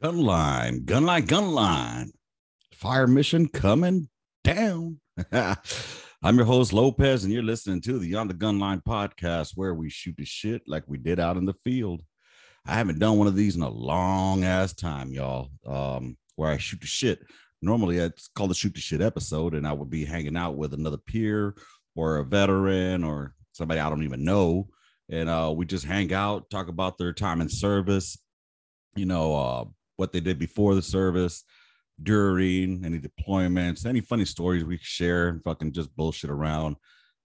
Gun line, gun line, gun line. Fire mission coming down. I'm your host Lopez, and you're listening to the On the Gun Line podcast, where we shoot the shit like we did out in the field. I haven't done one of these in a long ass time, y'all. Um, where I shoot the shit. Normally, it's called the shoot the shit episode, and I would be hanging out with another peer or a veteran or somebody I don't even know, and uh, we just hang out, talk about their time in service, you know, uh, what they did before the service, during any deployments, any funny stories we share, and fucking just bullshit around.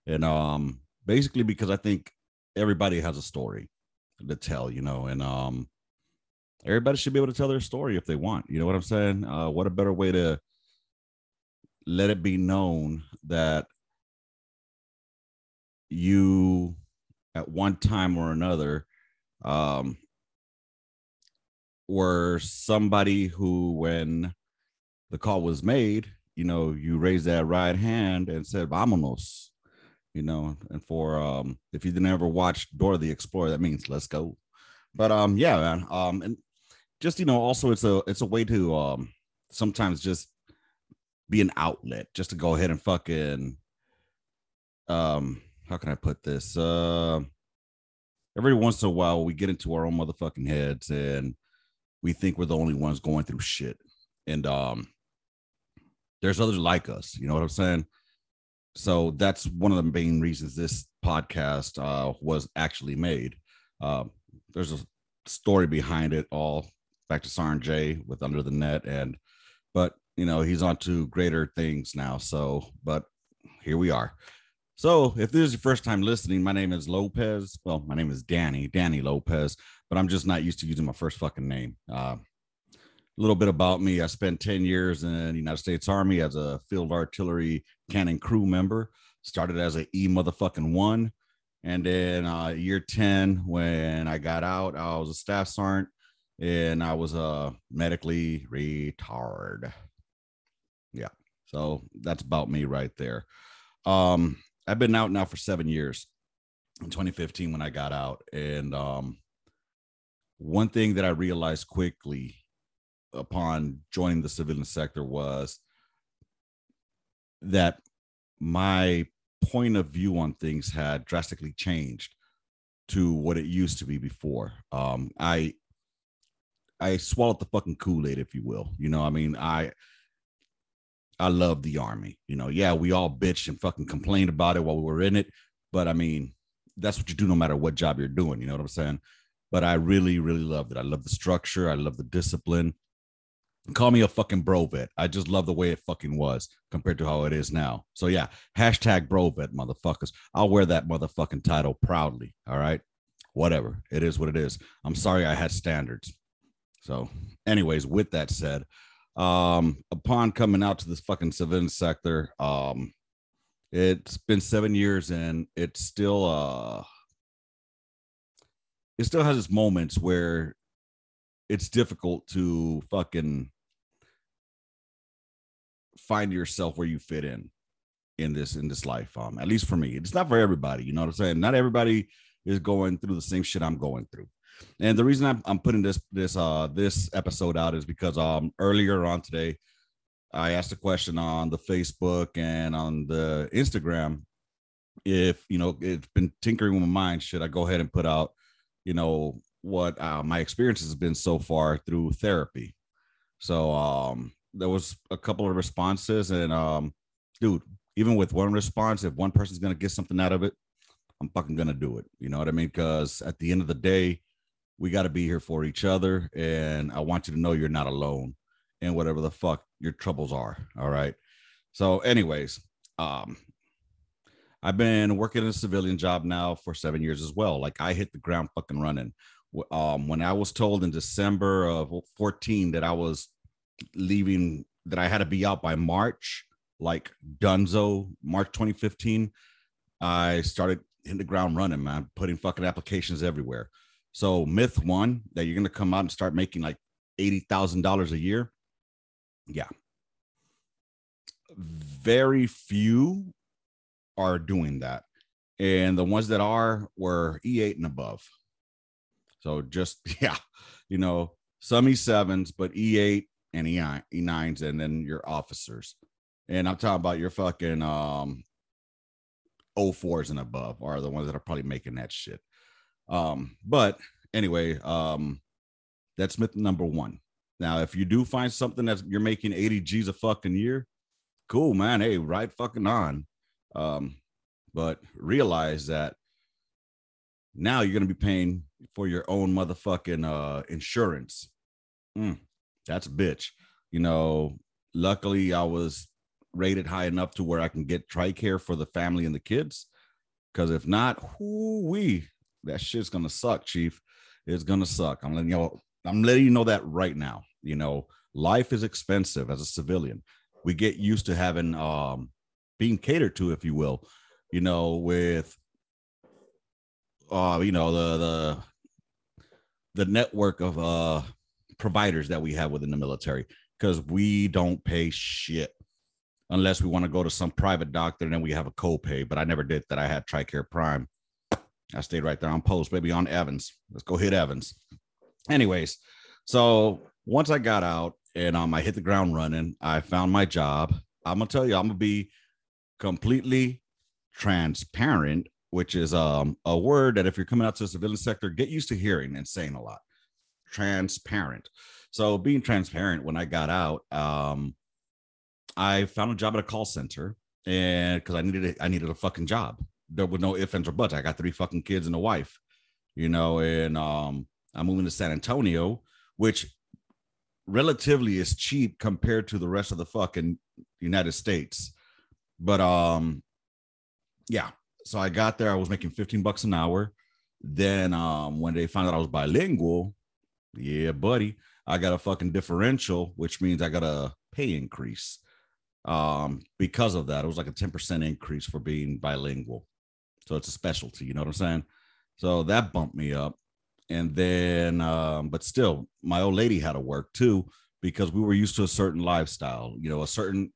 And um, basically because I think everybody has a story to tell, you know, and um, everybody should be able to tell their story if they want. You know what I'm saying? Uh, what a better way to let it be known that you at one time or another um were somebody who when the call was made you know you raised that right hand and said vamonos you know and for um if you didn't ever watch dora the explorer that means let's go. But um yeah man um and just you know also it's a it's a way to um sometimes just be an outlet just to go ahead and fucking um how can i put this? Uh every once in a while we get into our own motherfucking heads and we think we're the only ones going through shit. And um there's others like us you know what i'm saying? So that's one of the main reasons this podcast uh was actually made. Uh, there's a story behind it all back to Sarn J with under the net and but you know he's on to greater things now so but here we are so if this is your first time listening my name is lopez well my name is danny danny lopez but i'm just not used to using my first fucking name uh, a little bit about me i spent 10 years in the united states army as a field artillery cannon crew member started as a e motherfucking one and then uh, year 10 when i got out i was a staff sergeant and I was uh medically retarded. Yeah. So that's about me right there. Um I've been out now for 7 years. In 2015 when I got out and um one thing that I realized quickly upon joining the civilian sector was that my point of view on things had drastically changed to what it used to be before. Um, I I swallowed the fucking Kool Aid, if you will. You know, I mean, I I love the army. You know, yeah, we all bitched and fucking complained about it while we were in it, but I mean, that's what you do no matter what job you're doing. You know what I'm saying? But I really, really loved it. I love the structure. I love the discipline. Call me a fucking bro vet. I just love the way it fucking was compared to how it is now. So yeah, hashtag bro vet, motherfuckers. I'll wear that motherfucking title proudly. All right. Whatever. It is what it is. I'm sorry I had standards. So, anyways, with that said, um, upon coming out to this fucking civilian sector, um, it's been seven years and it's still uh it still has its moments where it's difficult to fucking find yourself where you fit in in this in this life um at least for me. It's not for everybody you know what i'm saying? Not everybody is going through the same shit i'm going through and the reason I'm, I'm putting this this uh this episode out is because um earlier on today, I asked a question on the Facebook and on the Instagram if you know it's been tinkering with my mind. Should I go ahead and put out, you know, what uh, my experience has been so far through therapy? So um there was a couple of responses, and um, dude, even with one response, if one person's gonna get something out of it, I'm fucking gonna do it. You know what I mean? Because at the end of the day, we got to be here for each other and i want you to know you're not alone in whatever the fuck your troubles are all right? So anyways um i've been working in a civilian job now for seven years as well. Like i hit the ground fucking running. Um when i was told in december of 14 that i was leaving that i had to be out by march like dunzo march 2015 i started hitting the ground running man putting fucking applications everywhere so myth one that you're going to come out and start making like $80,000 a year. Yeah. Very few are doing that. And the ones that are were E8 and above. So just, yeah, you know, some E7s, but E8 and E9, E9s, and then your officers. And I'm talking about your fucking um 04s and above are the ones that are probably making that shit. Um, but anyway, um, that's myth number one. Now, if you do find something that you're making 80 G's a fucking year, cool, man. Hey, right fucking on. Um, but realize that now you're gonna be paying for your own motherfucking uh insurance. Mm, that's bitch. You know, luckily I was rated high enough to where I can get TRICARE for the family and the kids. Because if not, whoo wee, that shit's gonna suck, Chief. It's gonna suck. I'm letting you know, I'm letting you know that right now. You know, life is expensive as a civilian. We get used to having um being catered to, if you will, you know, with uh, you know, the the the network of uh providers that we have within the military because we don't pay shit unless we want to go to some private doctor and then we have a copay. But I never did that. I had TRICARE Prime. I stayed right there on post, maybe on Evans. Let's go hit Evans. Anyways, so once I got out and um, I hit the ground running, I found my job. I'm gonna tell you, I'm gonna be completely transparent, which is um, a word that if you're coming out to the civilian sector, get used to hearing and saying a lot. Transparent. So being transparent, when I got out, um, I found a job at a call center, and because I needed a, I needed a fucking job. There was no ifs ands or buts. I got three fucking kids and a wife, you know, and um, I'm moving to San Antonio, which relatively is cheap compared to the rest of the fucking United States. But um, yeah. So I got there. I was making 15 bucks an hour. Then um, when they found out I was bilingual, yeah, buddy, I got a fucking differential, which means I got a pay increase um, because of that. It was like a 10% increase for being bilingual. So it's a specialty, you know what I'm saying? So that bumped me up. And then, um, but still, my old lady had to work too because we were used to a certain lifestyle, you know, a certain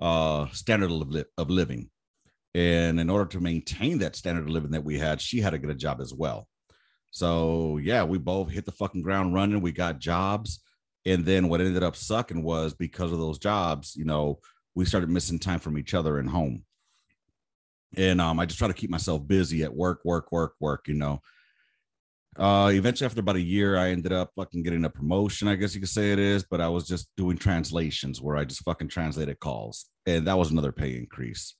uh, standard of, li- of living. And in order to maintain that standard of living that we had, she had to get a job as well. So yeah, we both hit the fucking ground running. We got jobs. And then what ended up sucking was because of those jobs, you know, we started missing time from each other and home. And um, I just try to keep myself busy at work, work, work, work, you know. Uh, eventually, after about a year, I ended up fucking getting a promotion, I guess you could say it is, but I was just doing translations where I just fucking translated calls. And that was another pay increase.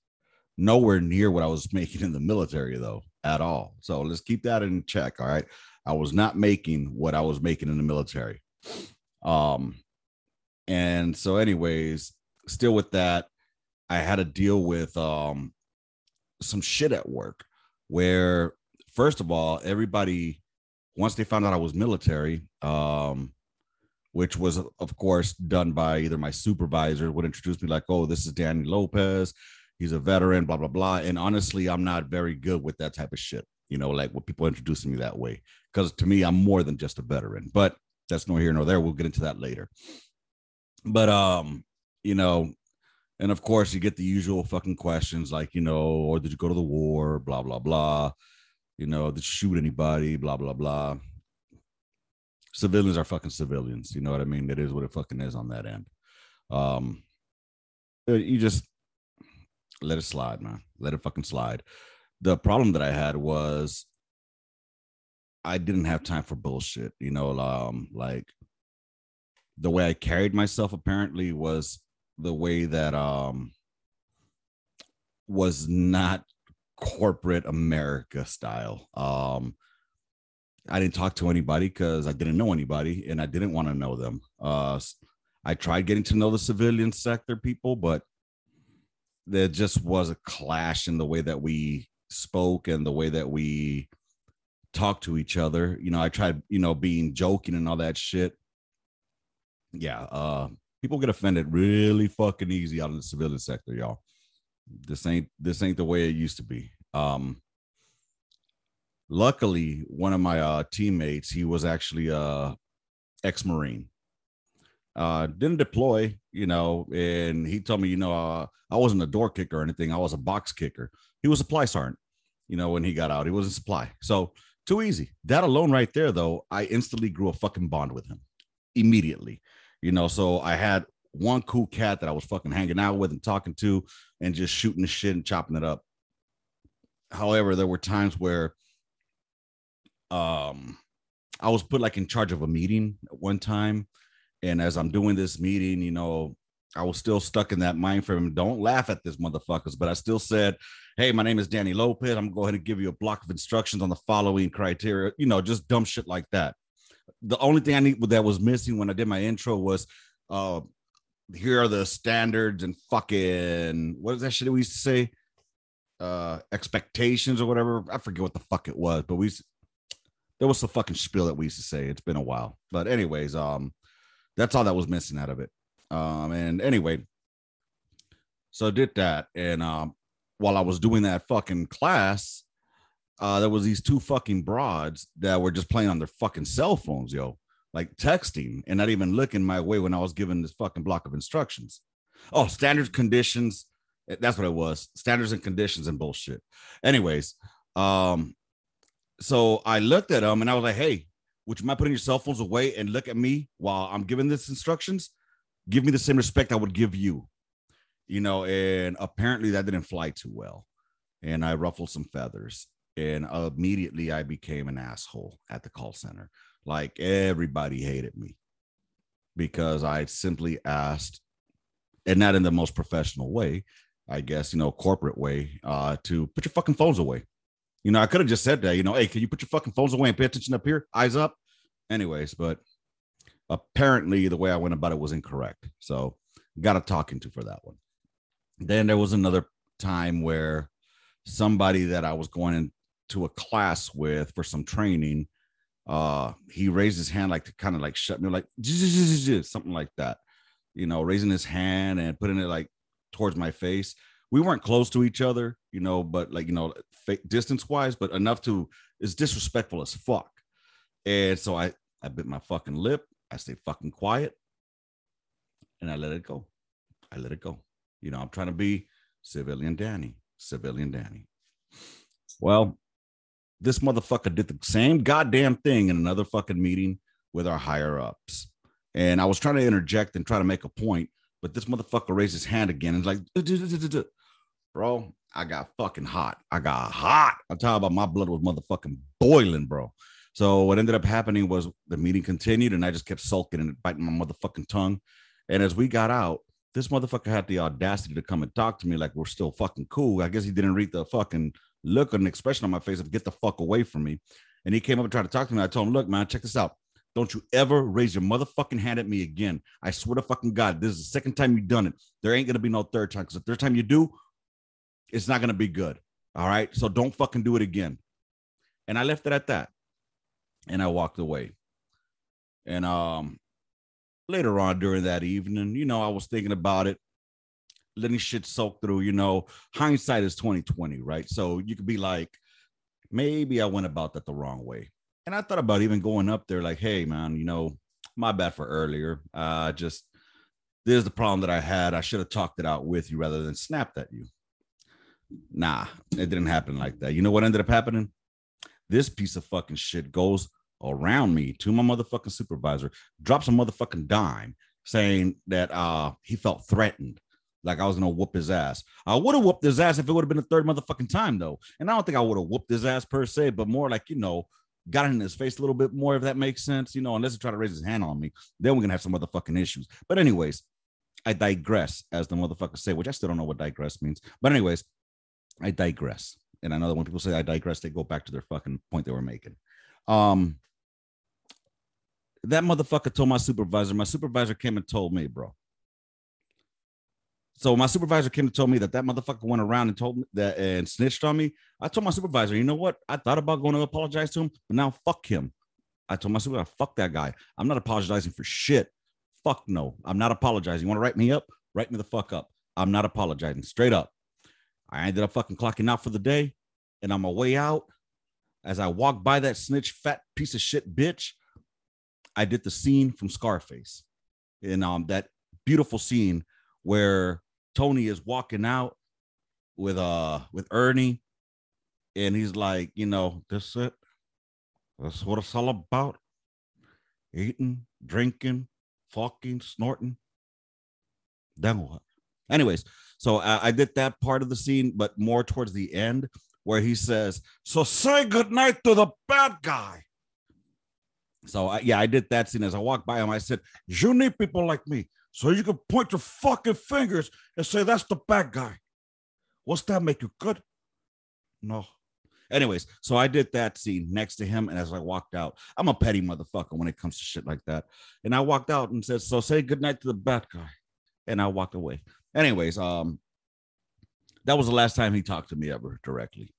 Nowhere near what I was making in the military, though, at all. So let's keep that in check. All right. I was not making what I was making in the military. Um, and so, anyways, still with that, I had to deal with um some shit at work where first of all, everybody once they found out I was military, um, which was of course done by either my supervisor would introduce me like, oh, this is Danny Lopez, he's a veteran, blah blah blah. And honestly, I'm not very good with that type of shit. You know, like with people introducing me that way, because to me, I'm more than just a veteran. But that's nor here nor there. We'll get into that later. But um, you know, and of course you get the usual fucking questions like, you know, or did you go to the war, blah blah blah. You know, did you shoot anybody, blah blah blah. Civilians are fucking civilians, you know what I mean? It is what it fucking is on that end. Um uh, you just let it slide, man. Let it fucking slide. The problem that I had was I didn't have time for bullshit, you know, um like the way I carried myself apparently was the way that um was not corporate America style. Um I didn't talk to anybody because I didn't know anybody and I didn't want to know them. Uh I tried getting to know the civilian sector people, but there just was a clash in the way that we spoke and the way that we talked to each other. You know, I tried, you know, being joking and all that shit yeah, uh, people get offended really fucking easy out in the civilian sector, y'all. This ain't this ain't the way it used to be. Um, luckily, one of my uh, teammates, he was actually a ex-marine. Uh, didn't deploy, you know, and he told me, you know, uh, I wasn't a door kicker or anything. I was a box kicker. He was a supply sergeant, you know, when he got out, he was a supply. So too easy. That alone, right there, though, I instantly grew a fucking bond with him immediately. You know, so I had one cool cat that I was fucking hanging out with and talking to and just shooting the shit and chopping it up. However, there were times where um I was put like in charge of a meeting at one time. And as I'm doing this meeting, you know, I was still stuck in that mind frame. Don't laugh at this motherfuckers, but I still said, Hey, my name is Danny Lopez. I'm going to go ahead and give you a block of instructions on the following criteria, you know, just dumb shit like that. The only thing I need that was missing when I did my intro was uh here are the standards and fucking what is that shit we used to say? Uh expectations or whatever. I forget what the fuck it was, but we there was some fucking spiel that we used to say. It's been a while. But anyways, um that's all that was missing out of it. Um and anyway, so I did that and um while I was doing that fucking class, uh there was these two fucking broads that were just playing on their fucking cell phones, yo like texting and not even looking my way when I was given this fucking block of instructions. Oh, standards, conditions. Eh, that's what it was. Standards and conditions and bullshit. Anyways, um, so I looked at them and I was like, hey, would you mind putting your cell phones away and look at me while I'm giving this instructions? Give me the same respect I would give you. You know, and apparently that didn't fly too well. And I ruffled some feathers. And immediately I became an asshole at the call center like everybody hated me because I simply asked, and not in the most professional way, I guess, you know, corporate way, uh, to put your fucking phones away. You know, I could have just said that, you know, hey, can you put your fucking phones away and pay attention up here? Eyes up. Anyways, but apparently the way I went about it was incorrect. So got a talking to for that one. Then there was another time where somebody that I was going into a class with for some training uh he raised his hand like to kind of like shut me like something like that you know raising his hand and putting it like towards my face. We weren't close to each other you know but like you know distance wise but enough to is disrespectful as fuck. And so i i bit my fucking lip i stayed fucking quiet and i let it go. I let it go. You know i'm trying to be civilian danny civilian danny. Well this motherfucker did the same goddamn thing in another fucking meeting with our higher ups. And I was trying to interject and try to make a point, but this motherfucker raised his hand again and like, bro, I got fucking hot. I got hot. I'm talking about my blood was motherfucking boiling, bro. So what ended up happening was the meeting continued and I just kept sulking and biting my motherfucking tongue. And as we got out, this motherfucker had the audacity to come and talk to me like we're still fucking cool. I guess he didn't read the fucking look an expression on my face of get the fuck away from me. And he came up and tried to talk to me. I told him, look, man, check this out. Don't you ever raise your motherfucking hand at me again. I swear to fucking God, this is the second time you've done it. There ain't gonna be no third time. Because the third time you do, it's not gonna be good. All right. So don't fucking do it again. And I left it at that. And I walked away. And um later on during that evening, you know, I was thinking about it letting shit soak through. You know, hindsight is 2020, right? So you could be like, maybe I went about that the wrong way. And I thought about even going up there, like, hey, man, you know, my bad for earlier. Uh, just this is the problem that I had. I should have talked it out with you rather than snapped at you. Nah, it didn't happen like that. You know what ended up happening? This piece of fucking shit goes around me to my motherfucking supervisor, drops a motherfucking dime saying that uh he felt threatened like I was gonna whoop his ass. I would have whooped his ass if it would have been a third motherfucking time though. And I don't think I would have whooped his ass per se, but more like you know, got in his face a little bit more, if that makes sense. You know, unless he tried to raise his hand on me, then we're gonna have some motherfucking issues. But anyways, I digress, as the motherfuckers say, which I still don't know what digress means. But anyways, I digress. And I know that when people say I digress, they go back to their fucking point they were making. Um, that motherfucker told my supervisor. My supervisor came and told me, bro so my supervisor came and told me that that motherfucker went around and told me that and snitched on me. I told my supervisor, you know what? I thought about going to apologize to him, but now fuck him. I told my supervisor, fuck that guy. I'm not apologizing for shit. Fuck no. I'm not apologizing. You want to write me up? Write me the fuck up. I'm not apologizing. Straight up. I ended up fucking clocking out for the day. And on my way out, as I walked by that snitch fat piece of shit bitch, I did the scene from Scarface. And um that beautiful scene where Tony is walking out with uh with Ernie, and he's like, you know, this it. That's what it's all about. Eating, drinking, fucking, snorting. Then what? Anyways, so I, I did that part of the scene, but more towards the end where he says, "So say goodnight to the bad guy." So I, yeah, I did that scene. As I walked by him, I said, "You need people like me, so you can point your fucking fingers and say that's the bad guy." What's that make you good? No. Anyways, so I did that scene next to him, and as I walked out, I'm a petty motherfucker when it comes to shit like that. And I walked out and said, "So say goodnight to the bad guy," and I walked away. Anyways, um, that was the last time he talked to me ever directly,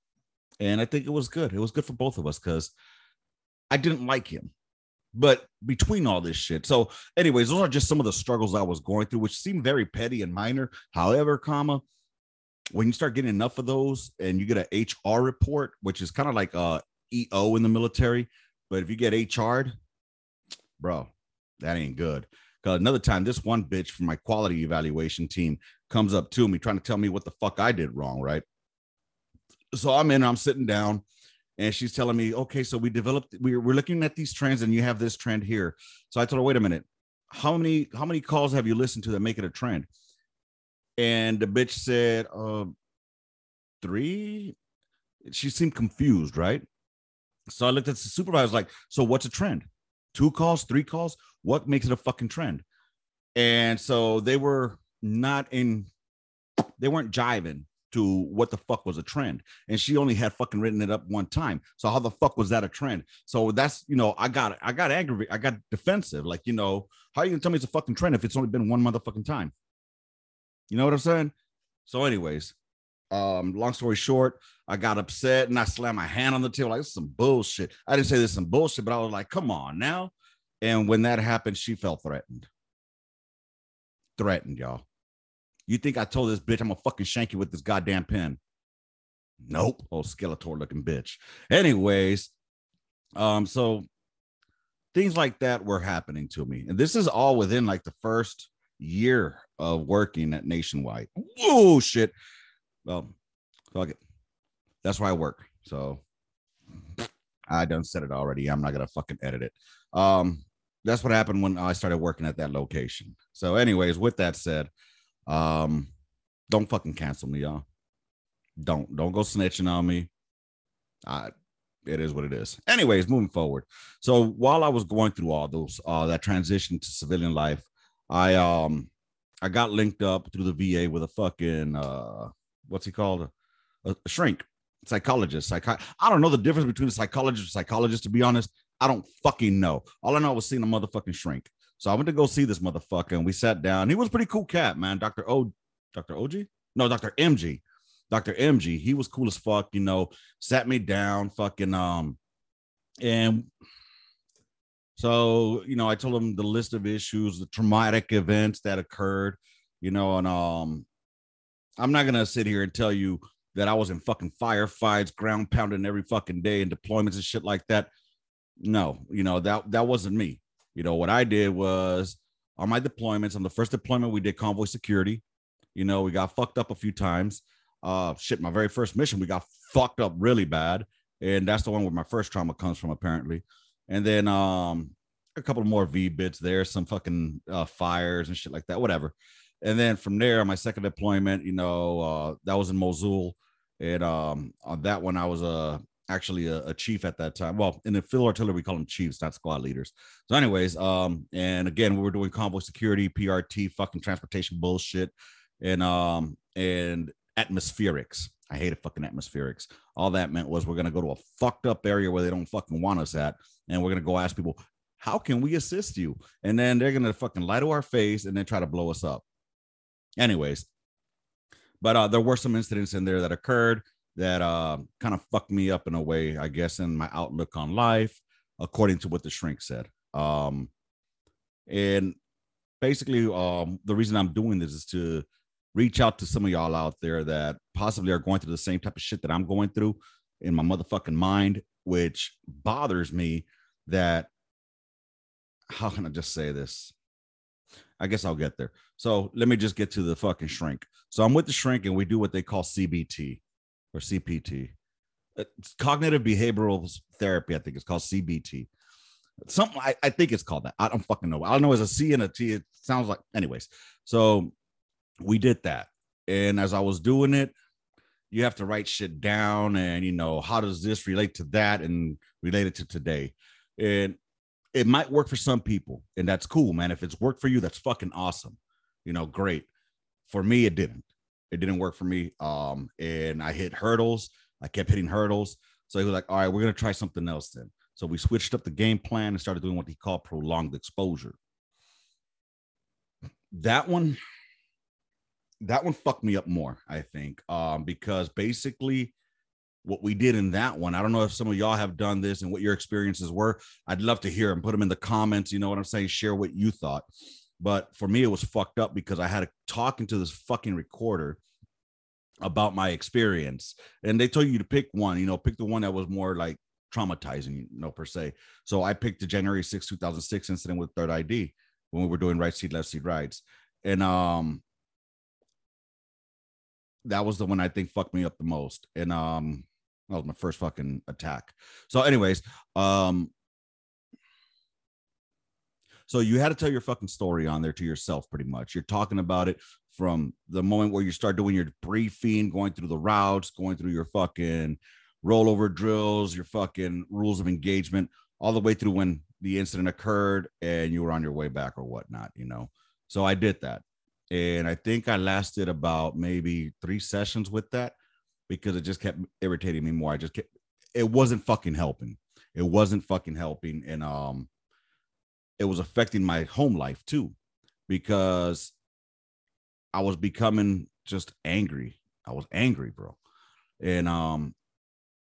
and I think it was good. It was good for both of us because I didn't like him, but between all this shit. So, anyways, those are just some of the struggles I was going through, which seemed very petty and minor. However, comma, when you start getting enough of those and you get an HR report, which is kind of like uh, a EO in the military, but if you get HR'd, bro, that ain't good. Because another time, this one bitch from my quality evaluation team comes up to me trying to tell me what the fuck I did wrong, right? So I'm in, I'm sitting down, and she's telling me, okay, so we developed, we're, we're looking at these trends, and you have this trend here. So I told her, wait a minute, how many how many calls have you listened to that make it a trend? And the bitch said, uh, three. She seemed confused, right? So I looked at the supervisor, like, so what's a trend? Two calls, three calls? What makes it a fucking trend? And so they were not in, they weren't jiving to what the fuck was a trend. And she only had fucking written it up one time. So how the fuck was that a trend? So that's, you know, I got, I got aggravated. I got defensive. Like, you know, how you gonna tell me it's a fucking trend if it's only been one motherfucking time? You know what I'm saying? So, anyways, um, long story short, I got upset and I slammed my hand on the table like this is some bullshit. I didn't say this is some bullshit, but I was like, come on now. And when that happened, she felt threatened. Threatened, y'all. You think I told this bitch I'm gonna fucking shank you with this goddamn pen? Nope. Oh, Skeletor looking bitch. Anyways, um, so things like that were happening to me. And this is all within like the first year of working at Nationwide. Whoa, shit. Well, fuck it. That's where I work. So I done said it already. I'm not gonna fucking edit it. Um, that's what happened when I started working at that location. So, anyways, with that said, um, don't fucking cancel me, y'all. Don't don't go snitching on me. I it is what it is. Anyways, moving forward. So while I was going through all those uh that transition to civilian life, I um I got linked up through the VA with a fucking uh what's he called? A, a shrink, psychologist. Psychi- I don't know the difference between a psychologist and psychologist, to be honest. I don't fucking know. All I know was seeing a motherfucking shrink. So I went to go see this motherfucker and we sat down. He was pretty cool cat, man. Dr. O Dr. OG? No, Dr. MG. Dr. MG. He was cool as fuck, you know, sat me down, fucking um, and so you know, I told him the list of issues, the traumatic events that occurred, you know, and um I'm not gonna sit here and tell you that I was in fucking firefights, ground pounding every fucking day and deployments and shit like that. No, you know, that that wasn't me. You know, what I did was on my deployments, on the first deployment, we did convoy security. You know, we got fucked up a few times. Uh shit, my very first mission, we got fucked up really bad. And that's the one where my first trauma comes from, apparently. And then um a couple more VBIEDs there, some fucking uh, fires and shit like that, whatever. And then from there, my second deployment, you know, uh, that was in Mosul. And um, on that one, I was uh, actually a, a, chief at that time. Well, in the field artillery, we call them chiefs, not squad leaders. So, anyways, um, and again, we were doing convoy security, PRT, fucking transportation bullshit, and um, and atmospherics. I hated fucking atmospherics. All that meant was we're gonna go to a fucked up area where they don't fucking want us at, and we're gonna go ask people, how can we assist you? And then they're gonna fucking lie to our face and then try to blow us up. Anyways, but uh, there were some incidents in there that occurred that uh, kind of fucked me up in a way, I guess, in my outlook on life, according to what the shrink said. Um, and basically, um, the reason I'm doing this is to reach out to some of y'all out there that possibly are going through the same type of shit that I'm going through in my motherfucking mind, which bothers me that how can I just say this? I guess I'll get there. So let me just get to the fucking shrink. So I'm with the shrink and we do what they call CBT or CPT. Uh, it's cognitive behavioral therapy, I think it's called CBT. Something I, I think it's called that. I don't fucking know. I don't know as a C and a T. It sounds like, anyways. So we did that. And as I was doing it, you have to write shit down and you know, how does this relate to that and relate it to today? And it might work for some people, and that's cool, man. If it's worked for you, that's fucking awesome. You know, great. For me, it didn't. It didn't work for me. Um, and I hit hurdles. I kept hitting hurdles. So he was like, all right, we're gonna try something else then. So we switched up the game plan and started doing what he called prolonged exposure. That one, that one fucked me up more, I think. Um, because basically what we did in that one. I don't know if some of y'all have done this and what your experiences were. I'd love to hear them. Put them in the comments. You know what I'm saying? Share what you thought. But for me, it was fucked up because I had to talk into this fucking recorder about my experience. And they told you to pick one, you know, pick the one that was more like traumatizing, you know, per se. So I picked the January 6, 2006 incident with Third ID when we were doing right seat, left seat rides. And um that was the one I think fucked me up the most. And um that was my first fucking attack. So, anyways, um, so you had to tell your fucking story on there to yourself, pretty much. You're talking about it from the moment where you start doing your briefing, going through the routes, going through your fucking rollover drills, your fucking rules of engagement, all the way through when the incident occurred and you were on your way back or whatnot, you know. So I did that. And I think I lasted about maybe three sessions with that because it just kept irritating me more. I just kept, it wasn't fucking helping. It wasn't fucking helping. And um it was affecting my home life too, because I was becoming just angry. I was angry, bro. And um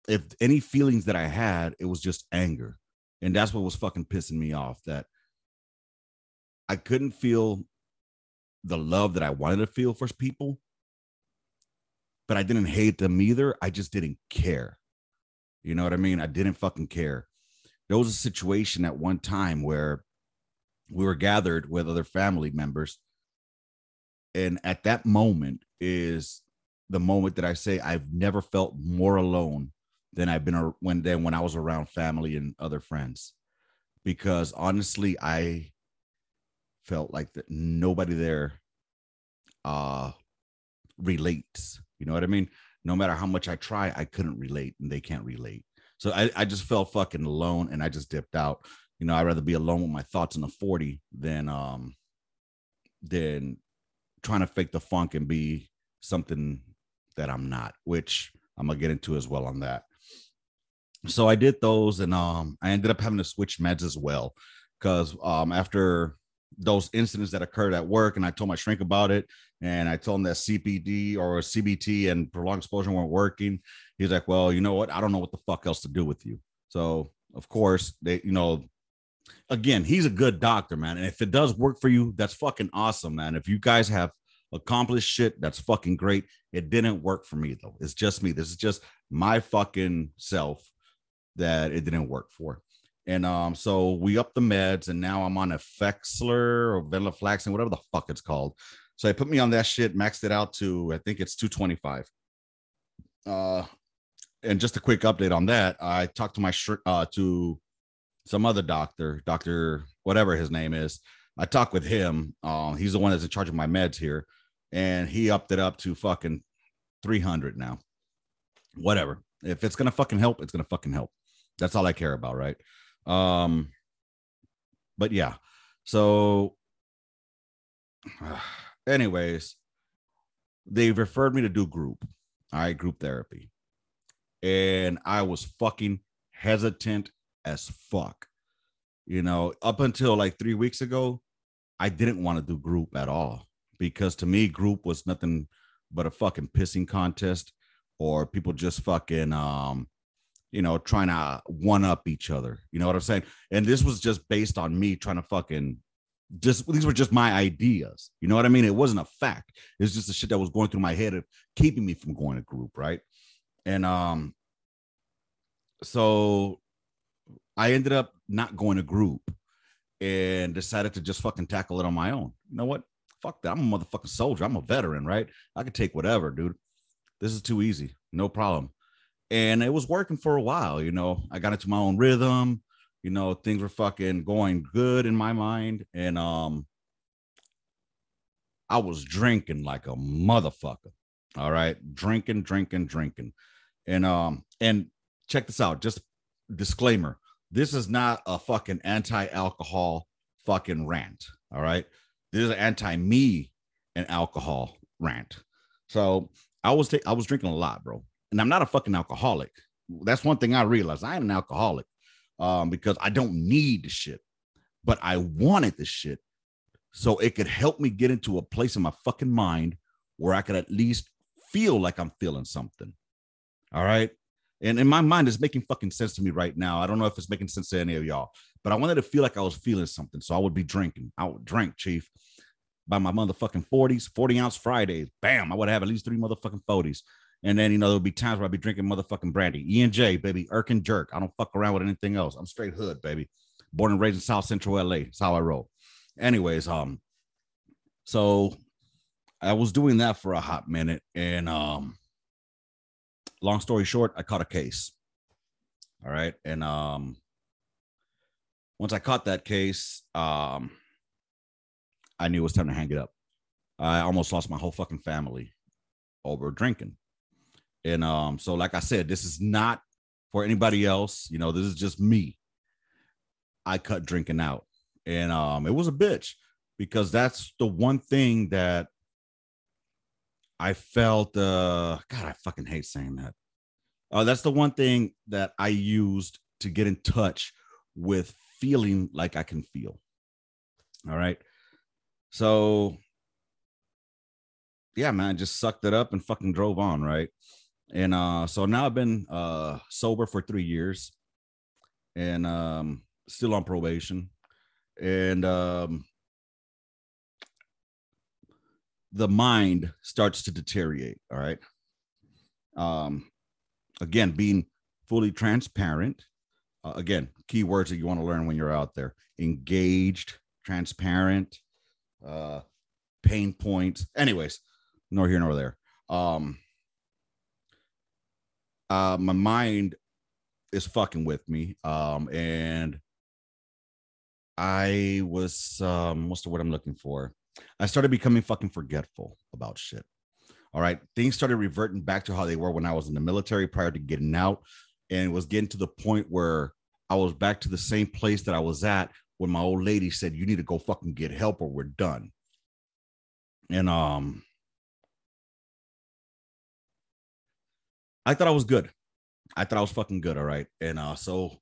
if any feelings that I had, it was just anger. And that's what was fucking pissing me off that I couldn't feel the love that I wanted to feel for people but I didn't hate them either. I just didn't care. You know what I mean? I didn't fucking care. There was a situation at one time where we were gathered with other family members. And at that moment is the moment that I say I've never felt more alone than I've been when then when I was around family and other friends. Because honestly, I felt like that nobody there uh relates you know what I mean? No matter how much I try, I couldn't relate and they can't relate. So I, I just felt fucking alone and I just dipped out. You know, I'd rather be alone with my thoughts in the 40 than um than trying to fake the funk and be something that I'm not, which I'm gonna get into as well on that. So I did those and um I ended up having to switch meds as well. Cause um after those incidents that occurred at work and I told my shrink about it and I told him that CPT or CBT and prolonged exposure weren't working. He's like, "Well, you know what? I don't know what the fuck else to do with you." So, of course, they you know again, he's a good doctor, man. And if it does work for you, that's fucking awesome, man. If you guys have accomplished shit, that's fucking great. It didn't work for me though. It's just me. This is just my fucking self that it didn't work for. And um, so we upped the meds, and now I'm on Effexor or venlafaxine, whatever the fuck it's called. So I put me on that shit, maxed it out to I think it's 225. Uh, and just a quick update on that, I talked to my uh to some other doctor, doctor whatever his name is. I talked with him. Uh, he's the one that's in charge of my meds here, and he upped it up to fucking 300 now. Whatever. If it's gonna fucking help, it's gonna fucking help. That's all I care about, right? Um, but yeah, so anyways, they referred me to do group, all right, group therapy. And I was fucking hesitant as fuck. You know, up until like three weeks ago, I didn't want to do group at all because to me, group was nothing but a fucking pissing contest or people just fucking um you know, trying to one up each other. You know what I'm saying? And this was just based on me trying to fucking just these were just my ideas. You know what I mean? It wasn't a fact. It's just the shit that was going through my head of keeping me from going to group, right? And um so I ended up not going to group and decided to just fucking tackle it on my own. You know what? Fuck that. I'm a motherfucking soldier. I'm a veteran, right? I can take whatever, dude. This is too easy. No problem and it was working for a while you know i got into my own rhythm You know, things were fucking going good in my mind. And um I was drinking like a motherfucker. All right. Drinking, drinking, drinking. And um, and check this out. Just disclaimer. This is not a fucking anti-alcohol fucking rant. All right. This is an anti-me and alcohol rant. So I was I was drinking a lot, bro. And I'm not a fucking alcoholic. That's one thing I realized. I am an alcoholic um, because I don't need the shit, but I wanted the shit so it could help me get into a place in my fucking mind where I could at least feel like I'm feeling something. All right. And in my mind, it's making fucking sense to me right now. I don't know if it's making sense to any of y'all, but I wanted to feel like I was feeling something. So I would be drinking. I would drink, Chief, by my motherfucking 40s, 40 ounce Fridays. Bam. I would have at least three motherfucking 40s. And then, you know, there'll be times where I'd be drinking motherfucking brandy. E and J, baby, Irk and Jerk. I don't fuck around with anything else. I'm straight hood, baby. Born and raised in South Central LA. That's how I roll. Anyways, um, so I was doing that for a hot minute, and um, long story short, I caught a case. All right, and um, once I caught that case, um, I knew it was time to hang it up. I almost lost my whole fucking family over drinking, and um, so like I said, this is not for anybody else. You know, this is just me. I cut drinking out, and um, it was a bitch because that's the one thing that I felt uh God, I fucking hate saying that. Uh, that's the one thing that I used to get in touch with feeling like I can feel. All right. So yeah, man, just sucked it up and fucking drove on, right? And uh so now I've been uh sober for 3 years and um still on probation. And um the mind starts to deteriorate. All right. Um, again, being fully transparent. Uh, again, keywords that you want to learn when you're out there: engaged, transparent, uh, pain points. Anyways, nor here nor there. Um, uh, my mind is fucking with me. Um, and I was um, what's the word I'm looking for? I started becoming fucking forgetful about shit. All right. Things started reverting back to how they were when I was in the military prior to getting out. And it was getting to the point where I was back to the same place that I was at when my old lady said, You need to go fucking get help or we're done. And um I thought I was good. I thought I was fucking good. All right. And uh so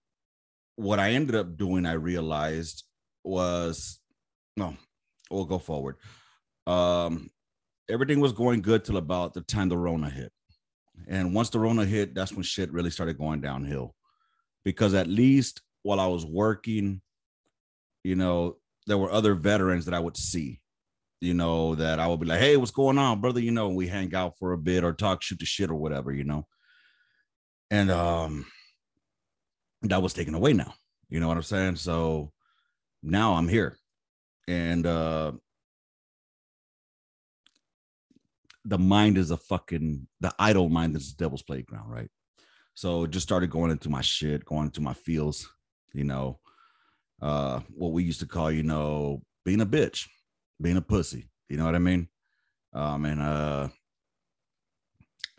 what I ended up doing, I realized was no, we'll go forward. Um, everything was going good till about the time the Rona hit. And once the Rona hit, that's when shit really started going downhill. Because at least while I was working, you know, there were other veterans that I would see, you know, that I would be like, hey, what's going on, brother? You know, we hang out for a bit or talk, shoot the shit or whatever, you know. And um that was taken away now. You know what I'm saying? So now I'm here and uh the mind is a fucking the idle mind is the devil's playground, right? So just started going into my shit, going into my feels, you know, uh what we used to call, you know, being a bitch, being a pussy. You know what I mean? Um and uh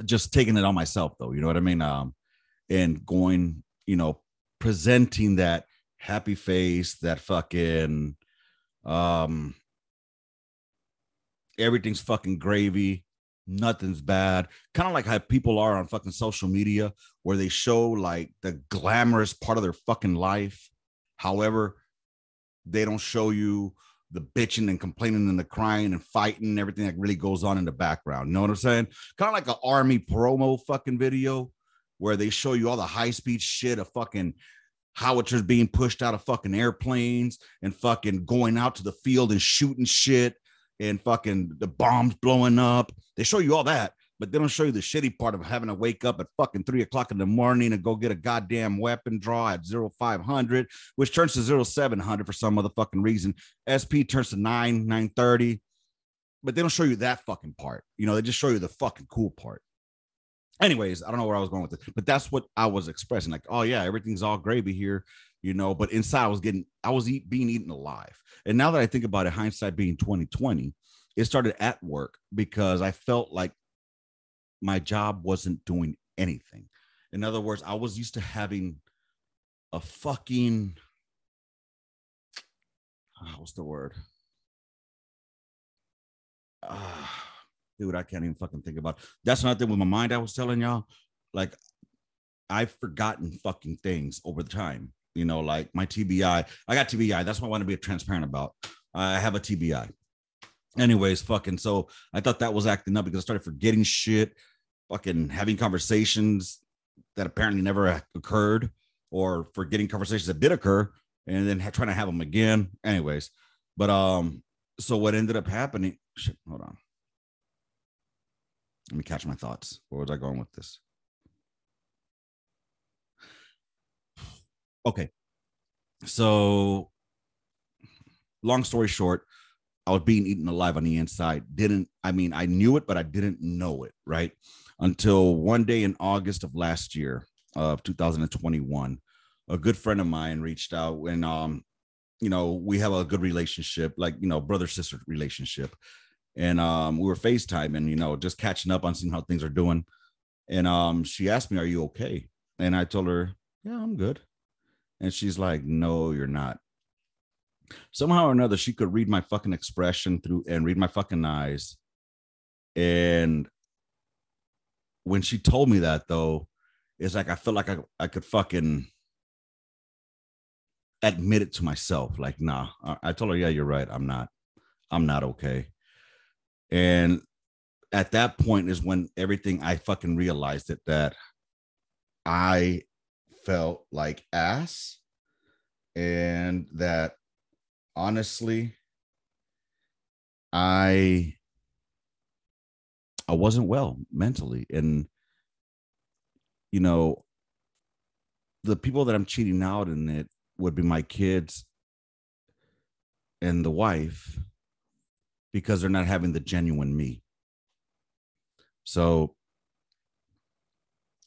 just taking it on myself though, you know what I mean? Um and going, you know, presenting that happy face, that fucking um, everything's fucking gravy. Nothing's bad. Kind of like how people are on fucking social media where they show like the glamorous part of their fucking life. However, they don't show you the bitching and complaining and the crying and fighting and everything that really goes on in the background. You know what I'm saying? Kind of like an army promo fucking video where they show you all the high speed shit of fucking howitzers being pushed out of fucking airplanes and fucking going out to the field and shooting shit and fucking the bombs blowing up. They show you all that, but they don't show you the shitty part of having to wake up at fucking three o'clock in the morning and go get a goddamn weapon draw at 0500, which turns to 0700 for some motherfucking reason. SP turns to 9, 930, but they don't show you that fucking part. You know, they just show you the fucking cool part. Anyways, I don't know where I was going with it, but that's what I was expressing. Like, oh yeah, everything's all gravy here, you know. But inside, I was getting, I was eat, being eaten alive. And now that I think about it, hindsight being 2020, it started at work because I felt like my job wasn't doing anything. In other words, I was used to having a fucking oh, what's the word? Uh, dude, I can't even fucking think about. It. That's another thing with my mind. I was telling y'all, like, I've forgotten fucking things over the time. You know, like my TBI. I got TBI. That's what I want to be transparent about. I have a TBI. Anyways, fucking. So I thought that was acting up because I started forgetting shit, fucking having conversations that apparently never occurred, or forgetting conversations that did occur, and then trying to have them again. Anyways, but um, so what ended up happening? Shit, hold on. Let me catch my thoughts. Where was I going with this? Okay. So, long story short, I was being eaten alive on the inside. Didn't, I mean, I knew it, but I didn't know it, right? Until one day in August of last year, of 2021, a good friend of mine reached out and, um, you know, we have a good relationship, like, you know, brother sister relationship and um, we were FaceTiming, you know, just catching up on seeing how things are doing. And um, she asked me, "Are you okay?" And I told her, "Yeah, I'm good." And she's like, "No, you're not." Somehow or another, she could read my fucking expression through and read my fucking eyes. And when she told me that, though, it's like I felt like I, I could fucking admit it to myself. Like, nah, I told her, yeah, you're right. I'm not, I'm not okay. And at that point is when everything I fucking realized it that I felt like ass and that honestly I I wasn't well mentally. And you know the people that I'm cheating out in it would be my kids and the wife because they're not having the genuine me. So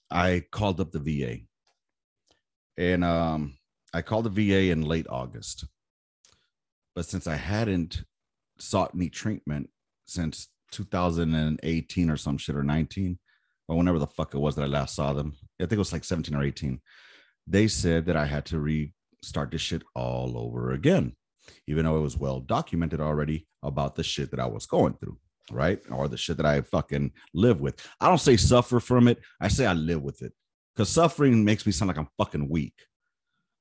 I called up the VA and um, I called the VA in late August. But since I hadn't sought any treatment since 2018 or some shit or 19, or whenever the fuck it was that I last saw them, I think it was like 17 or 18, they said that I had to restart this shit all over again even though it was well documented already about the shit that I was going through, right? Or the shit that I fucking live with. I don't say suffer from it. I say I live with it because suffering makes me sound like I'm fucking weak.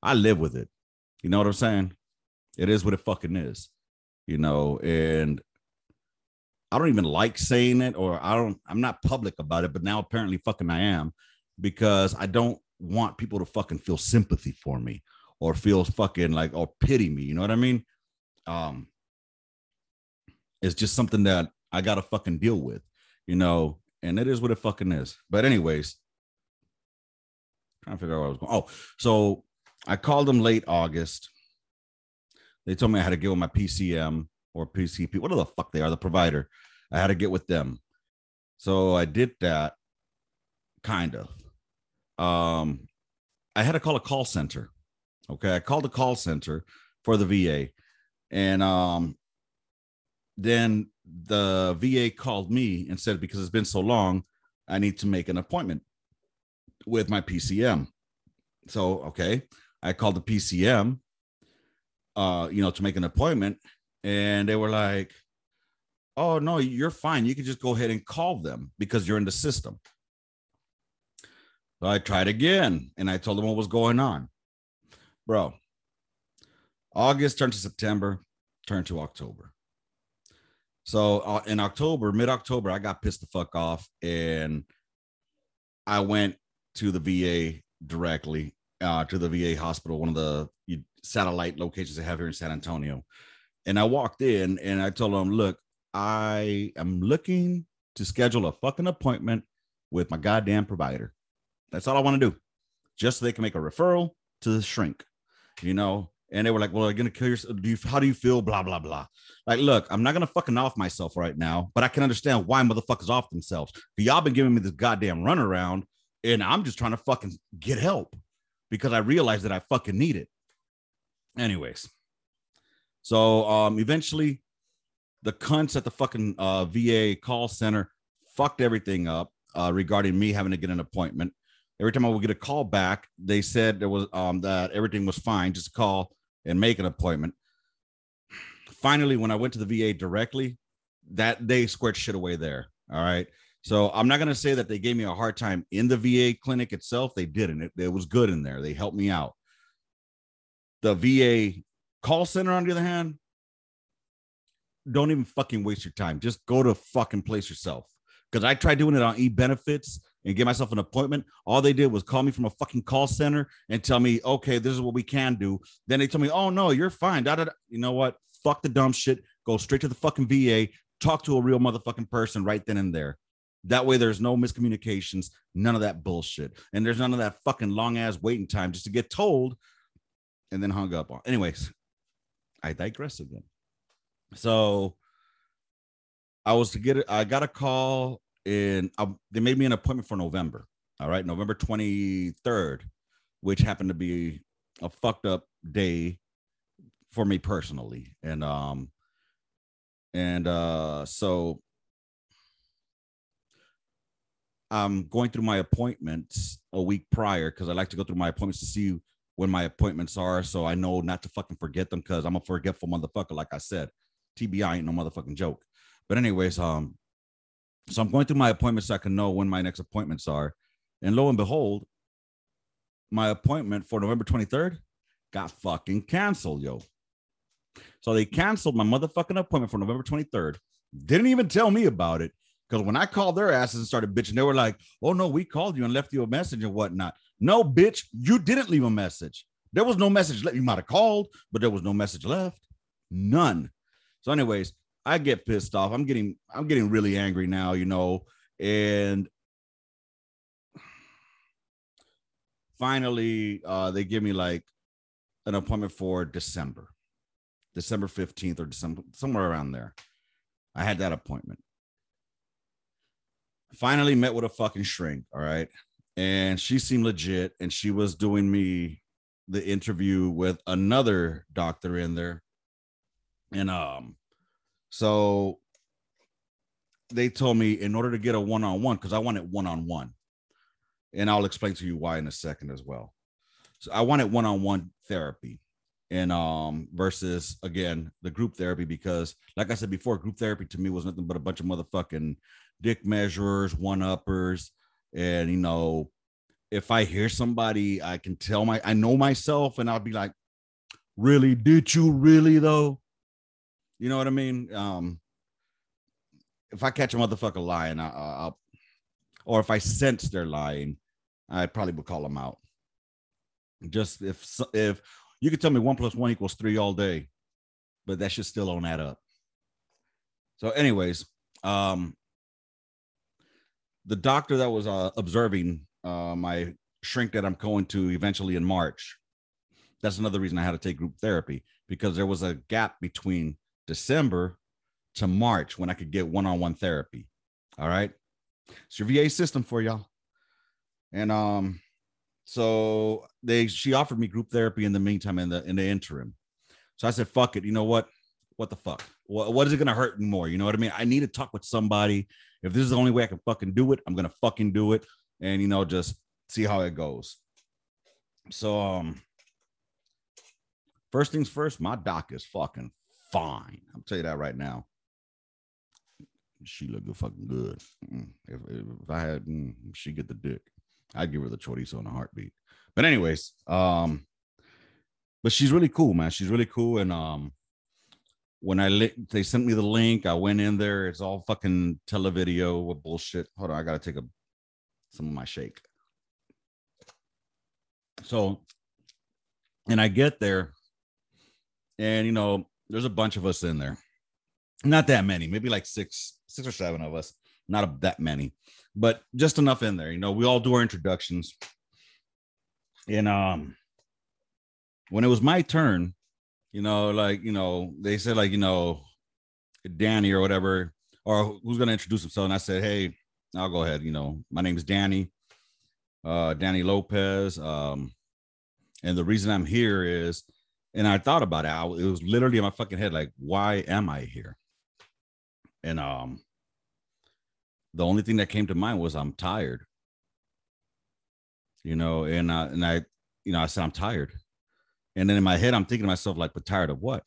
I live with it. You know what I'm saying? It is what it fucking is, you know, and I don't even like saying it or I don't, I'm not public about it, but now apparently fucking I am because I don't want people to fucking feel sympathy for me or feels fucking like or pity me. You know what I mean? Um, it's just something that I gotta fucking deal with, you know, and it is what it fucking is. But anyways, trying to figure out where I was going. Oh, so I called them late August. They told me I had to get with my PCM or PCP, whatever the fuck they are, the provider. I had to get with them. So I did that kind of. Um, I had to call a call center Okay, I called the call center for the VA, and um, then the VA called me and said because it's been so long, I need to make an appointment with my PCM. So okay, I called the PCM, uh, you know, to make an appointment, and they were like, "Oh no, you're fine. You can just go ahead and call them because you're in the system." So I tried again, and I told them what was going on bro. August turned to September, turned to October. So uh, in October, mid October, I got pissed the fuck off and I went to the VA directly uh, to the VA hospital, one of the satellite locations they have here in San Antonio. And I walked in and I told them, look, I am looking to schedule a fucking appointment with my goddamn provider. That's all I want to do, just so they can make a referral to the shrink you know, and they were like, "Well, are you gonna kill yourself? Do you? How do you feel? Blah blah blah." Like, look, I'm not gonna fucking off myself right now, but I can understand why motherfuckers off themselves. But y'all been giving me this goddamn runaround, and I'm just trying to fucking get help because I realized that I fucking need it. Anyways, so um, eventually, the cunts at the fucking uh, VA call center fucked everything up uh, regarding me having to get an appointment. Every time I would get a call back, they said there was um, that everything was fine, just call and make an appointment. Finally, when I went to the VA directly, that they squared shit away there. All right. So I'm not gonna say that they gave me a hard time in the VA clinic itself. They didn't. It, it was good in there. They helped me out. The VA call center, on the other hand, don't even fucking waste your time. Just go to fucking place yourself. Because I tried doing it on e benefits and get myself an appointment. All they did was call me from a fucking call center and tell me, okay, this is what we can do. Then they told me, oh no, you're fine. Da, da, da. You know what? Fuck the dumb shit. Go straight to the fucking VA. Talk to a real motherfucking person right then and there. That way, there's no miscommunications, none of that bullshit, and there's none of that fucking long ass waiting time just to get told and then hung up on. Anyways, I digress again. So I was to get it. I got a call in. Uh, they made me an appointment for November. All right, November 23rd, which happened to be a fucked up day for me personally. And um and uh so I'm going through my appointments a week prior because I like to go through my appointments to see when my appointments are so I know not to fucking forget them because I'm a forgetful motherfucker, like I said. TBI ain't no motherfucking joke. But anyways, um, so I'm going through my appointments so I can know when my next appointments are. And lo and behold, my appointment for November 23rd got fucking canceled, yo. So they canceled my motherfucking appointment for November 23rd. Didn't even tell me about it. Because when I called their asses and started bitching, they were like, oh no, we called you and left you a message and whatnot. No, bitch, you didn't leave a message. There was no message left. You might have called, but there was no message left. None. So, anyways, I get pissed off. I'm getting I'm getting really angry now, you know. And finally, uh, they give me like an appointment for December, December 15th or December, somewhere around there. I had that appointment. Finally met with a fucking shrink. All right. And she seemed legit. And she was doing me the interview with another doctor in there. And um, so they told me in order to get a one-on-one, because I wanted one-on-one, and I'll explain to you why in a second as well. So I wanted one-on-one therapy and um versus again the group therapy because like I said before, group therapy to me was nothing but a bunch of motherfucking dick measurers, one-uppers, and you know, if I hear somebody, I can tell my I know myself, and I'll be like, really, did you really though? You know what I mean? Um, if I catch a motherfucker lying, I, I'll, or if I sense they're lying, I probably would call them out. Just if if you could tell me one plus one equals three all day, but that should still don't add up. So, anyways, um, the doctor that was uh, observing uh, my shrink that I'm going to eventually in March. That's another reason I had to take group therapy because there was a gap between December to March when I could get one-on-one therapy. All right. It's your VA system for y'all. And um, so they she offered me group therapy in the meantime in the in the interim. So I said, fuck it. You know what? What the fuck? What, what is it gonna hurt more? You know what I mean? I need to talk with somebody. If this is the only way I can fucking do it, I'm gonna fucking do it. And you know, just see how it goes. So um first things first, my doc is fucking fine. I'll tell you that right now. She look good, fucking good. Mm, if, if I had, mm, she get the dick, I'd give her the chorizo in a heartbeat. But anyways, um, but she's really cool, man. She's really cool, and um, when I li- they sent me the link, I went in there. It's all fucking televideo with bullshit. Hold on, I gotta take a some of my shake. So, and I get there, and you know, there's a bunch of us in there. Not that many, maybe like six, six or seven of us. Not a, that many, but just enough in there. You know, we all do our introductions. And um, when it was my turn, you know, like, you know, they said, like, you know, Danny or whatever, or who's to introduce himself. And I said, hey, I'll go ahead. You know, my name is Danny, uh, Danny Lopez. Um, and the reason I'm here is, and I thought about it, I, it was literally in my fucking head, like, why am I here? And um, the only thing that came to mind was I'm tired. You know, and uh, and I, you know, I said I'm tired. And then in my head, I'm thinking to myself, like, but tired of what?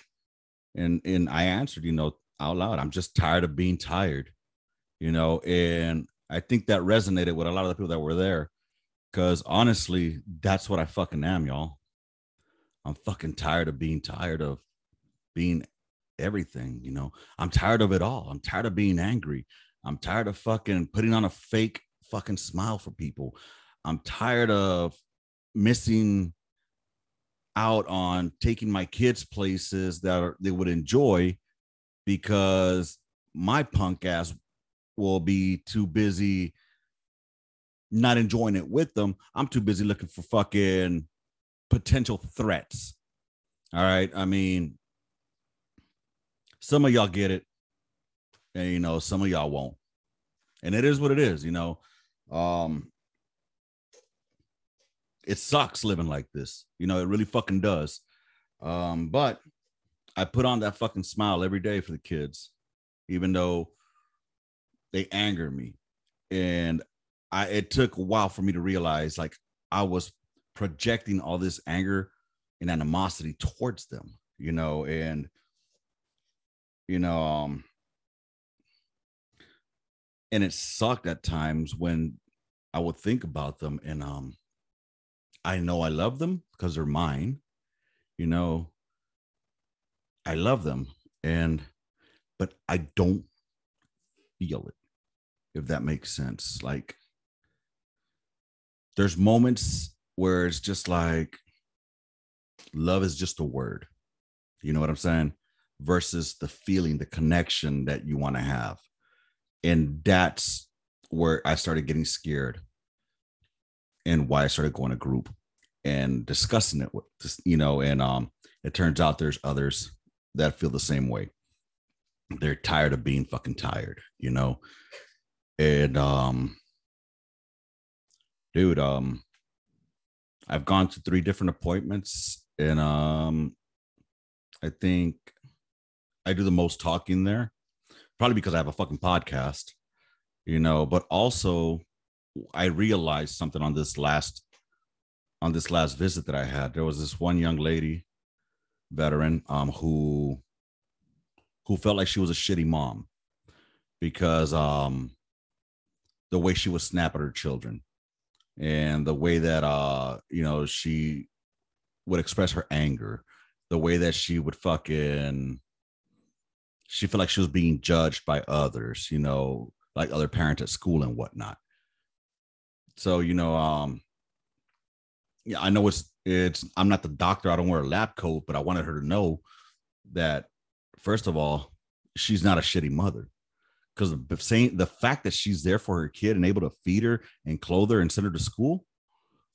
And and I answered, you know, out loud, I'm just tired of being tired, you know, and I think that resonated with a lot of the people that were there. Cause honestly, that's what I fucking am, y'all. I'm fucking tired of being tired of being everything, you know. I'm tired of it all. I'm tired of being angry. I'm tired of fucking putting on a fake fucking smile for people. I'm tired of missing out on taking my kids places that are, they would enjoy because my punk ass will be too busy not enjoying it with them. I'm too busy looking for fucking potential threats. All right. I mean, some of y'all get it, and you know, some of y'all won't. And it is what it is, you know. Um, it sucks living like this. You know, it really fucking does. Um, but I put on that fucking smile every day for the kids, even though they anger me. And I it took a while for me to realize like I was projecting all this anger and animosity towards them, you know, and you know, um and it sucked at times when I would think about them and um I know I love them because they're mine. You know, I love them and but I don't feel it. If that makes sense. Like there's moments where it's just like love is just a word. You know what I'm saying? Versus the feeling, the connection that you want to have. And that's where I started getting scared and why I started going to group and discussing it with you know, and um it turns out there's others that feel the same way. They're tired of being fucking tired, you know. And um dude, um I've gone to three different appointments and um I think I do the most talking there. Probably because I have a fucking podcast, you know, but also I realized something on this last on this last visit that I had. There was this one young lady, veteran, um, who who felt like she was a shitty mom because um the way she would snap at her children and the way that uh you know she would express her anger the way that she would fucking she felt like she was being judged by others you know like other parents at school and whatnot. So you know um yeah i know it's it's i'm not the doctor i don't wear a lab coat but i wanted her to know that first of all she's not a shitty mother because the saying the fact that she's there for her kid and able to feed her and clothe her and send her to school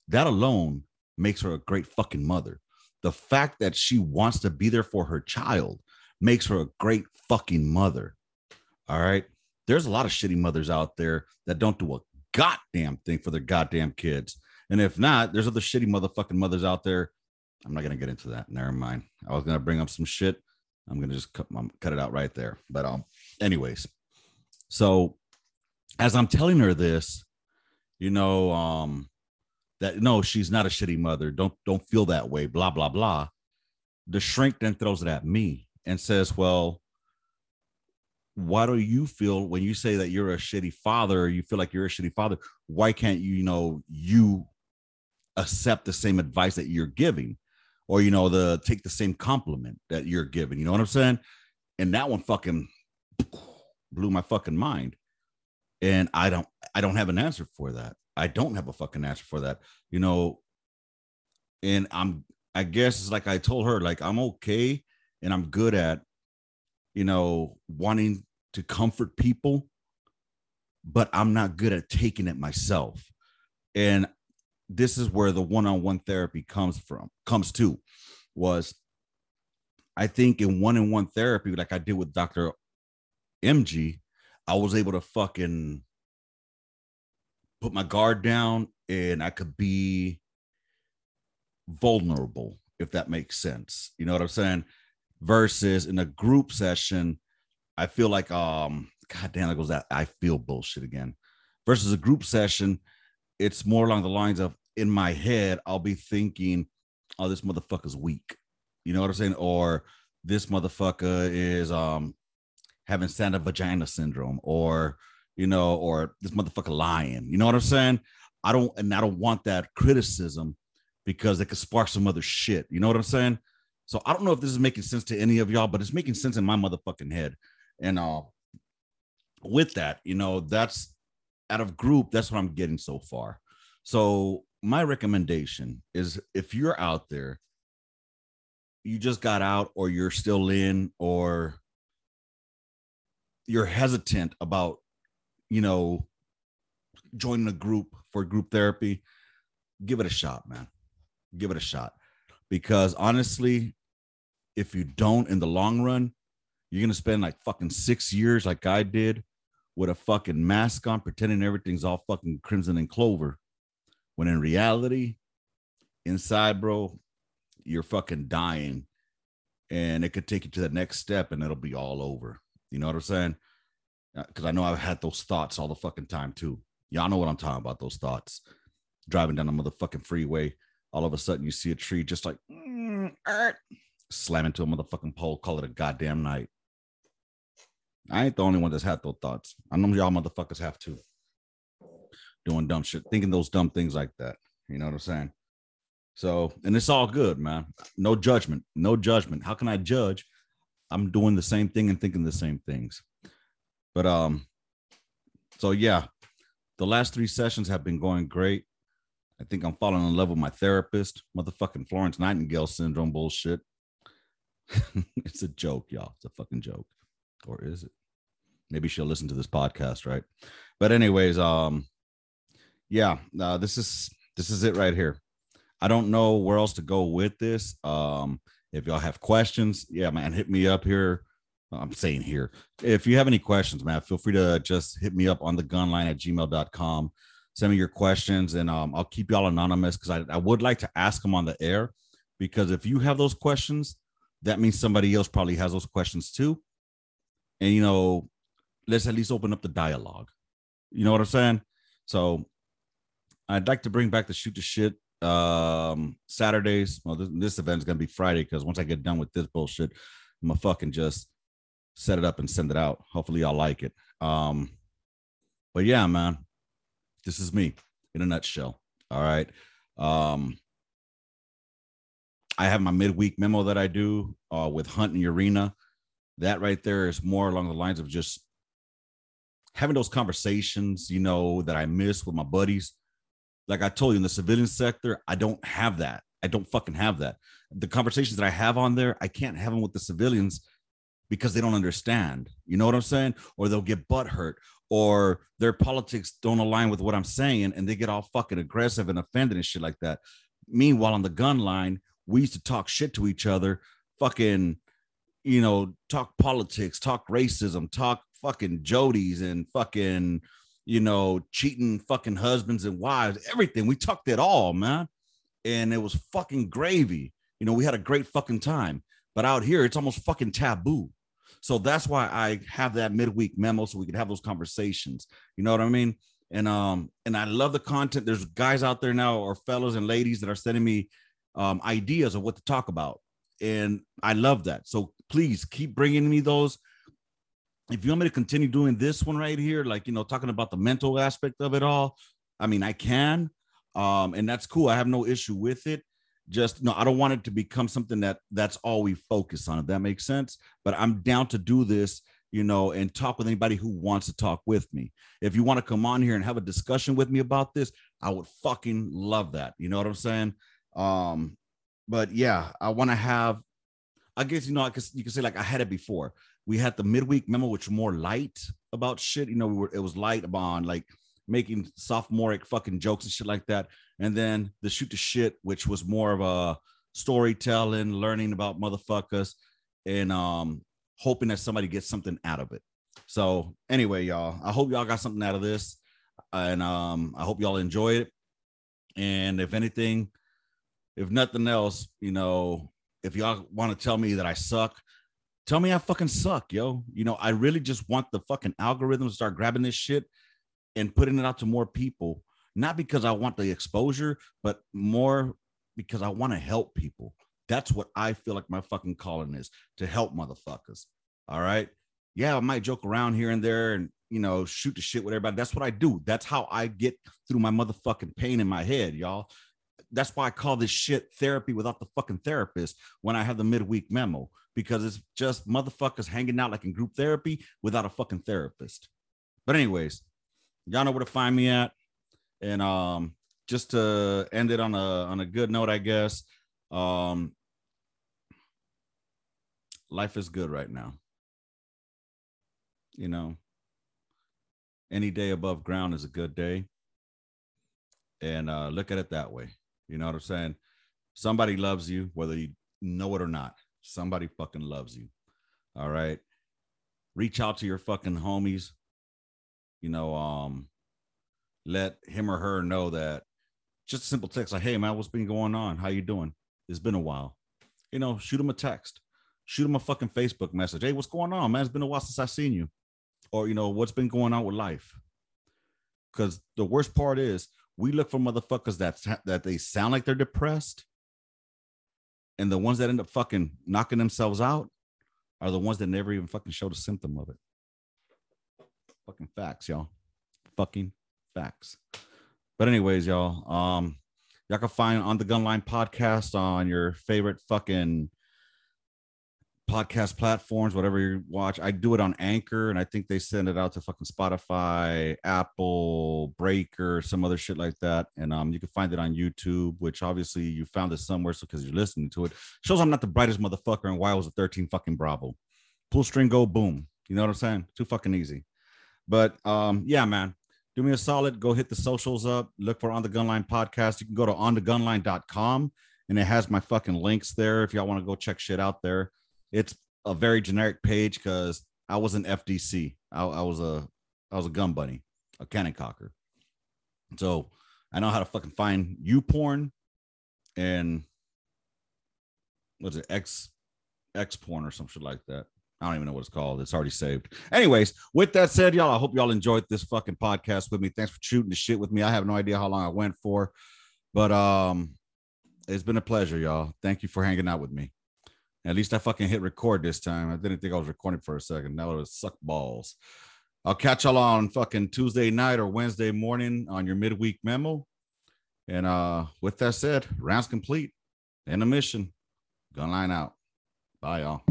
that alone makes her a great fucking mother the fact that she wants to be there for her child makes her a great fucking mother all right there's a lot of shitty mothers out there that don't do a goddamn thing for their goddamn kids and if not, there's other shitty motherfucking mothers out there. I'm not gonna get into that. Never mind. I was gonna bring up some shit. I'm gonna just cut, cut it out right there. But um, anyways, so as I'm telling her this, you know, um, that no, she's not a shitty mother. Don't don't feel that way. Blah blah blah. The shrink then throws it at me and says, "Well, why do you feel when you say that you're a shitty father you feel like you're a shitty father why can't you you know you accept the same advice that you're giving or you know the take the same compliment that you're giving you know what i'm saying and that one fucking blew my fucking mind. And i don't i don't have an answer for that. I don't have a fucking answer for that you know? And i'm i guess it's like i told her like i'm okay and i'm good at you know wanting to comfort people but i'm not good at taking it myself. And this is where the one-on-one therapy comes from comes to was I think in one on one therapy, like I did with Dr. MG, I was able to fucking put my guard down and I could be vulnerable, if that makes sense. You know what I'm saying? Versus in a group session, I feel like um god damn it goes that I feel bullshit again. Versus a group session, it's more along the lines of in my head, I'll be thinking, oh, this motherfucker's weak. You know what I'm saying? Or this motherfucker is um having stand-up vagina syndrome, or you know, or this motherfucker lying. You know what I'm saying? I don't, and I don't want that criticism because it could spark some other shit. You know what I'm saying? So I don't know if this is making sense to any of y'all, but it's making sense in my motherfucking head. And uh with that, you know, that's out of group, that's what I'm getting so far. So my recommendation is if you're out there, you just got out or you're still in or you're hesitant about, you know, joining a group for group therapy, give it a shot, man. Give it a shot. Because honestly, if you don't in the long run, you're gonna spend like fucking six years like I did with a fucking mask on, pretending everything's all fucking crimson and clover. When in reality, inside, bro, you're fucking dying. And it could take you to the next step and it'll be all over. You know what I'm saying? Because uh, I know I've had those thoughts all the fucking time too. Y'all know what I'm talking about, those thoughts. Driving down the motherfucking freeway, all of a sudden you see a tree just like mm, er, slam into a motherfucking pole, call it a goddamn night. I ain't the only one that's had those thoughts. I know y'all motherfuckers have too. Doing dumb shit, thinking those dumb things like that. You know what I'm saying? So, and it's all good, man. No judgment. No judgment. How can I judge? I'm doing the same thing and thinking the same things. But um, so yeah, the last three sessions have been going great. I think I'm falling in love with my therapist. Motherfucking Florence Nightingale syndrome bullshit. it's a joke, y'all. It's a fucking joke. Or is it? Maybe she'll listen to this podcast, right? But anyways, um, yeah, uh, this is this is it right here. I don't know where else to go with this. Um, if y'all have questions, yeah, man, hit me up here. I'm saying here. If you have any questions, man, feel free to just hit me up on the gunline at gmail.com. Send me your questions and um, I'll keep y'all anonymous because I, I would like to ask them on the air. Because if you have those questions, that means somebody else probably has those questions too. And, you know, let's at least open up the dialogue. You know what I'm saying? So I'd like to bring back the shoot the shit um Saturdays. Well, this, this event is gonna be Friday because once I get done with this bullshit, I'm gonna fucking just set it up and send it out. Hopefully y'all like it. Um, but yeah, man, this is me in a nutshell. All right. Um, I have my midweek memo that I do uh, with Hunt and Arena. That right there is more along the lines of just having those conversations, you know, that I miss with my buddies. Like I told you in the civilian sector, I don't have that. I don't fucking have that. The conversations that I have on there, I can't have them with the civilians because they don't understand. You know what I'm saying? Or they'll get butt hurt, or their politics don't align with what I'm saying, and they get all fucking aggressive and offended and shit like that. Meanwhile, on the gun line, we used to talk shit to each other, fucking, you know, talk politics, talk racism, talk fucking Jody's and fucking, you know, cheating fucking husbands and wives, everything. We talked it all, man. And it was fucking gravy. You know, we had a great fucking time. But out here, it's almost fucking taboo. So that's why I have that midweek memo so we can have those conversations. You know what I mean? And um, and I love the content. There's guys out there now, or fellows and ladies that are sending me um ideas of what to talk about. And I love that. So please keep bringing me those. If you want me to continue doing this one right here, like you know, talking about the mental aspect of it all, I mean, I can. Um, and that's cool. I have no issue with it. Just no i don't want it to become something that that's all we focus on if that makes sense. But i'm down to do this you know and talk with anybody who wants to talk with me. If you want to come on here and have a discussion with me about this i would fucking love that. You know what i'm saying? Um but yeah i want to have i guess you know i guess you can say like i had it before we had the midweek memo which more light about shit you know we were it was light about like making sophomoric fucking jokes and shit like that. And then the shoot the shit, which was more of a storytelling, learning about motherfuckers. and um hoping that somebody gets something out of it. So anyway, y'all, I hope y'all got something out of this, and um I hope y'all enjoy it. And if anything, if nothing else, you know, if y'all want to tell me that I suck, tell me I fucking suck, yo. You know, I really just want the fucking algorithm to start grabbing this shit and putting it out to more people, not because I want the exposure, but more because I want to help people. That's what I feel like my fucking calling is to help motherfuckers. All right. Yeah, I might joke around here and there and, you know, shoot the shit with everybody. That's what I do. That's how I get through my motherfucking pain in my head, y'all. That's why I call this shit therapy without the fucking therapist when I have the midweek memo because it's just motherfuckers hanging out like in group therapy without a fucking therapist. But anyways, y'all know where to find me at. And um, just to end it on a on a good note, I guess. Um, life is good right now. You know, any day above ground is a good day. And uh, look at it that way. You know what I'm saying? Somebody loves you, whether you know it or not. Somebody fucking loves you. All right. Reach out to your fucking homies. You know, um, let him or her know that just a simple text like, "Hey man, what's been going on? How you doing? It's been a while." You know, shoot him a text, shoot him a fucking Facebook message. Hey, what's going on, man? It's been a while since I've seen you, or you know, what's been going on with life? Because the worst part is we look for motherfuckers that that they sound like they're depressed, and the ones that end up fucking knocking themselves out are the ones that never even fucking showed a symptom of it. Fucking facts, y'all. Fucking facts. But anyways, y'all, um, y'all can find on the Gunline podcast on your favorite fucking podcast platforms, whatever you watch. I do it on Anchor, and I think they send it out to fucking Spotify, Apple, Breaker, some other shit like that. And um, you can find it on YouTube, which obviously you found it somewhere, so because you're listening to it, shows I'm not the brightest motherfucker, and why I was a 13 fucking Bravo. Pull string, go boom. You know what I'm saying? Too fucking easy. But um, yeah, man do me a solid, go hit the socials up, look for On the Gunline podcast. You can go to onthegunline.com and it has my fucking links there if y'all want to go check shit out there. It's a very generic page because I was an FDC. I, I, was a I was a gun bunny, a cannon cocker. So I know how to fucking find you porn and what's it, X X porn or some shit like that. I don't even know what it's called. It's already saved. Anyways, with that said, y'all, I hope y'all enjoyed this fucking podcast with me. Thanks for shooting the shit with me. I have no idea how long I went for, but um, it's been a pleasure, y'all. Thank you for hanging out with me. At least I fucking hit record this time. I didn't think I was recording for a second. Now it was suck balls. I'll catch y'all on fucking Tuesday night or Wednesday morning on your midweek memo. And uh, with that said, rounds complete. End of mission. Gun line out. Bye, y'all.